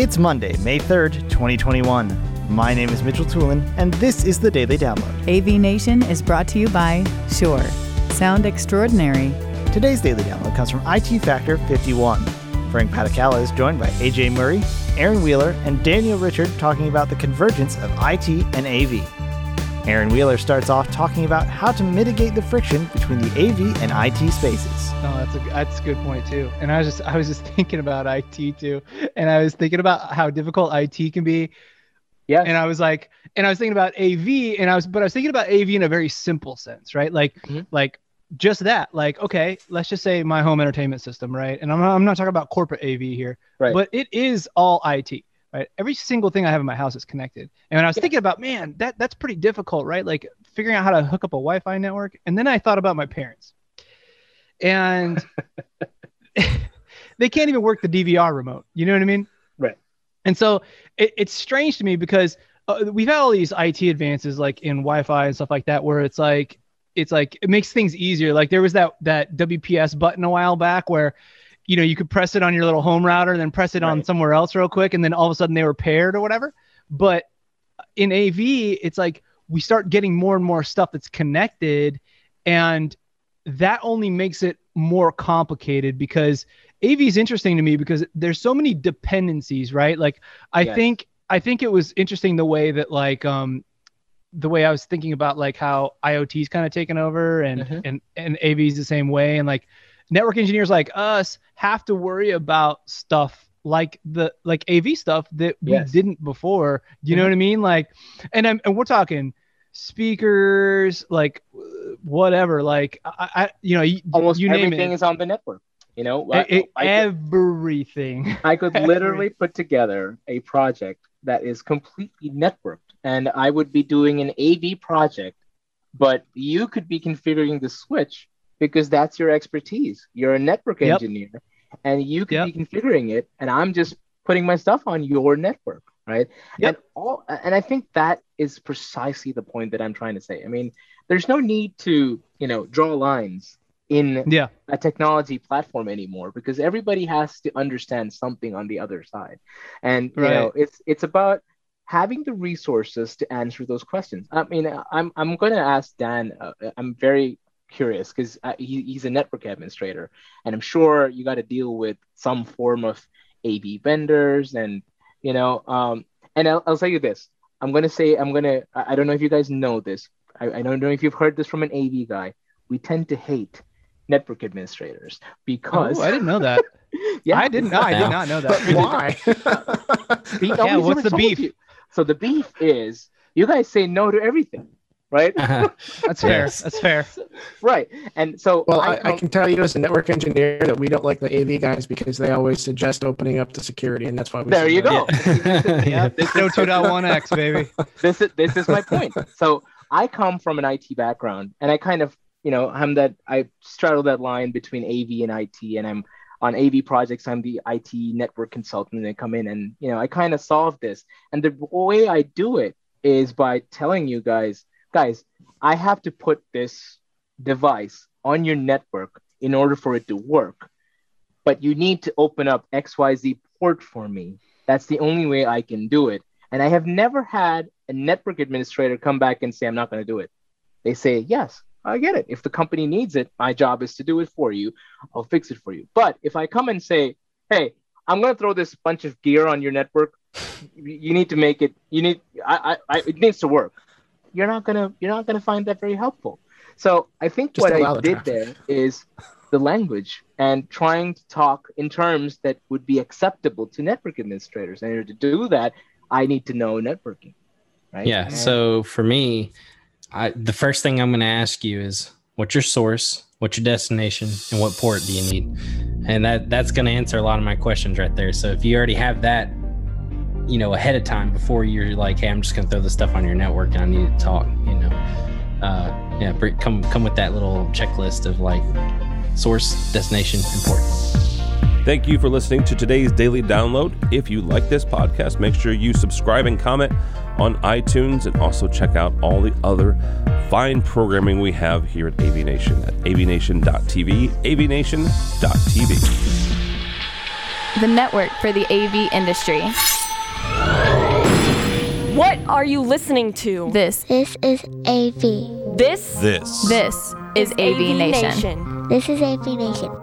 It's Monday, May 3rd, 2021. My name is Mitchell Tulin, and this is the Daily Download. AV Nation is brought to you by Shure. Sound extraordinary. Today's Daily Download comes from IT Factor 51. Frank Patakala is joined by AJ Murray, Aaron Wheeler, and Daniel Richard talking about the convergence of IT and AV. Aaron Wheeler starts off talking about how to mitigate the friction between the AV and IT spaces. No, that's a that's a good point too. And I was just I was just thinking about IT too, and I was thinking about how difficult IT can be. Yeah. And I was like, and I was thinking about AV, and I was, but I was thinking about AV in a very simple sense, right? Like, Mhm. like just that. Like, okay, let's just say my home entertainment system, right? And I'm not, I'm not talking about corporate AV here, Right. but it is all IT, right? Every single thing I have in my house is connected. And when I was thinking about, man, that that's pretty difficult, right? Like figuring out how to hook up a Wi-Fi network. And then I thought about my parents, and they can't even work the DVR remote. You know what I mean? Right. And so it, it's strange to me because uh, we've had all these IT advances like in Wi-Fi and stuff like that, where it's like it's like it makes things easier. Like there was that that WPS button a while back where you know you could press it on your little home router and then press it on somewhere else real quick, and then all of a sudden they were paired or whatever. But in AV, it's like we start getting more and more stuff that's connected, and that only makes it more complicated because AV is interesting to me because there's so many dependencies, right? Like I Yes. think I think it was interesting the way that like um the way I was thinking about like how IoT's kind of taken over and Mhm. and and AV's the same way and like network engineers like us have to worry about stuff like the like AV stuff that we Yes. didn't before. You know Mhm. what I mean? Like and I'm, and we're talking speakers like whatever like I, I you know you, Almost you name everything it. is on the network. You know, I- I, I- I could, everything. I could literally put together a project that is completely networked, and I would be doing an AV project, but you could be configuring the switch because that's your expertise. You're a network Yep. engineer, and you could Yep. be configuring it, and I'm just putting my stuff on your network, right? Yep. And all, and I think that is precisely the point that I'm trying to say. I mean, there's no need to, you know, draw lines in Yeah. a technology platform anymore because everybody has to understand something on the other side and you know it's it's about having the resources to answer those questions i mean i'm i'm going to ask dan uh, i'm very curious because uh, he, he's a network administrator and i'm sure you got to deal with some form of av vendors and you know um and i'll, I'll tell you this i'm going to say i'm going to i I don't know if you guys know this I, I don't know if you've heard this from an av guy we tend to hate network administrators because Oh, I didn't know that. yeah I didn't know. I did not know But that. why? Be- Yeah, nobody's what's the beef? you. so the beef is you guys say no to everything right That's fair. That's fair. Right and so Well, I, I can tell you as a network engineer that we don't like the AV guys because they always suggest opening up the security, and that's why we. there you no. go Yeah. This No is- 2.1x, baby. this is this is my point. So I come from an IT background, and I kind of you know I'm that I straddle that line between AV and IT, and I'm on AV projects. I'm the IT network consultant, and I come in and you know I kind of solve this. And the way I do it is by telling you guys, guys, I have to put this device on your network in order for it to work. But you need to open up XYZ port for me. That's the only way I can do it. And I have never had a network administrator come back and say, I'm not going to do it. They say, Yes, I get it. If the company needs it, my job is to do it for you. I'll fix it for you. But if I come and say, Hey, I'm going to throw this bunch of gear on your network, you need to make it, you need, I, I, I it needs to work. You're not going to, you're not going to find that very helpful. So I think Just what I did there is the language and trying to talk in terms that would be acceptable to network administrators. And to do that, I need to know networking. Right. Yeah. And- So for me, I the first thing I'm going to ask you is what's your source, what's your destination, and what port do you need? And that that's going to answer a lot of my questions right there. So if you already have that, you know, ahead of time before you're like, hey, I'm just going to throw this stuff on your network and I need to talk, you know, uh, yeah, br- come come with that little checklist of like source, destination, and port. Thank you for listening to today's daily download. If you like this podcast, make sure you subscribe and comment on iTunes and also check out all the other fine programming we have here at AV Nation at avnation.tv, avnation.tv. the network for the AV industry. What are you listening to? This This is AV. This This. this is AV Nation. This is AV Nation.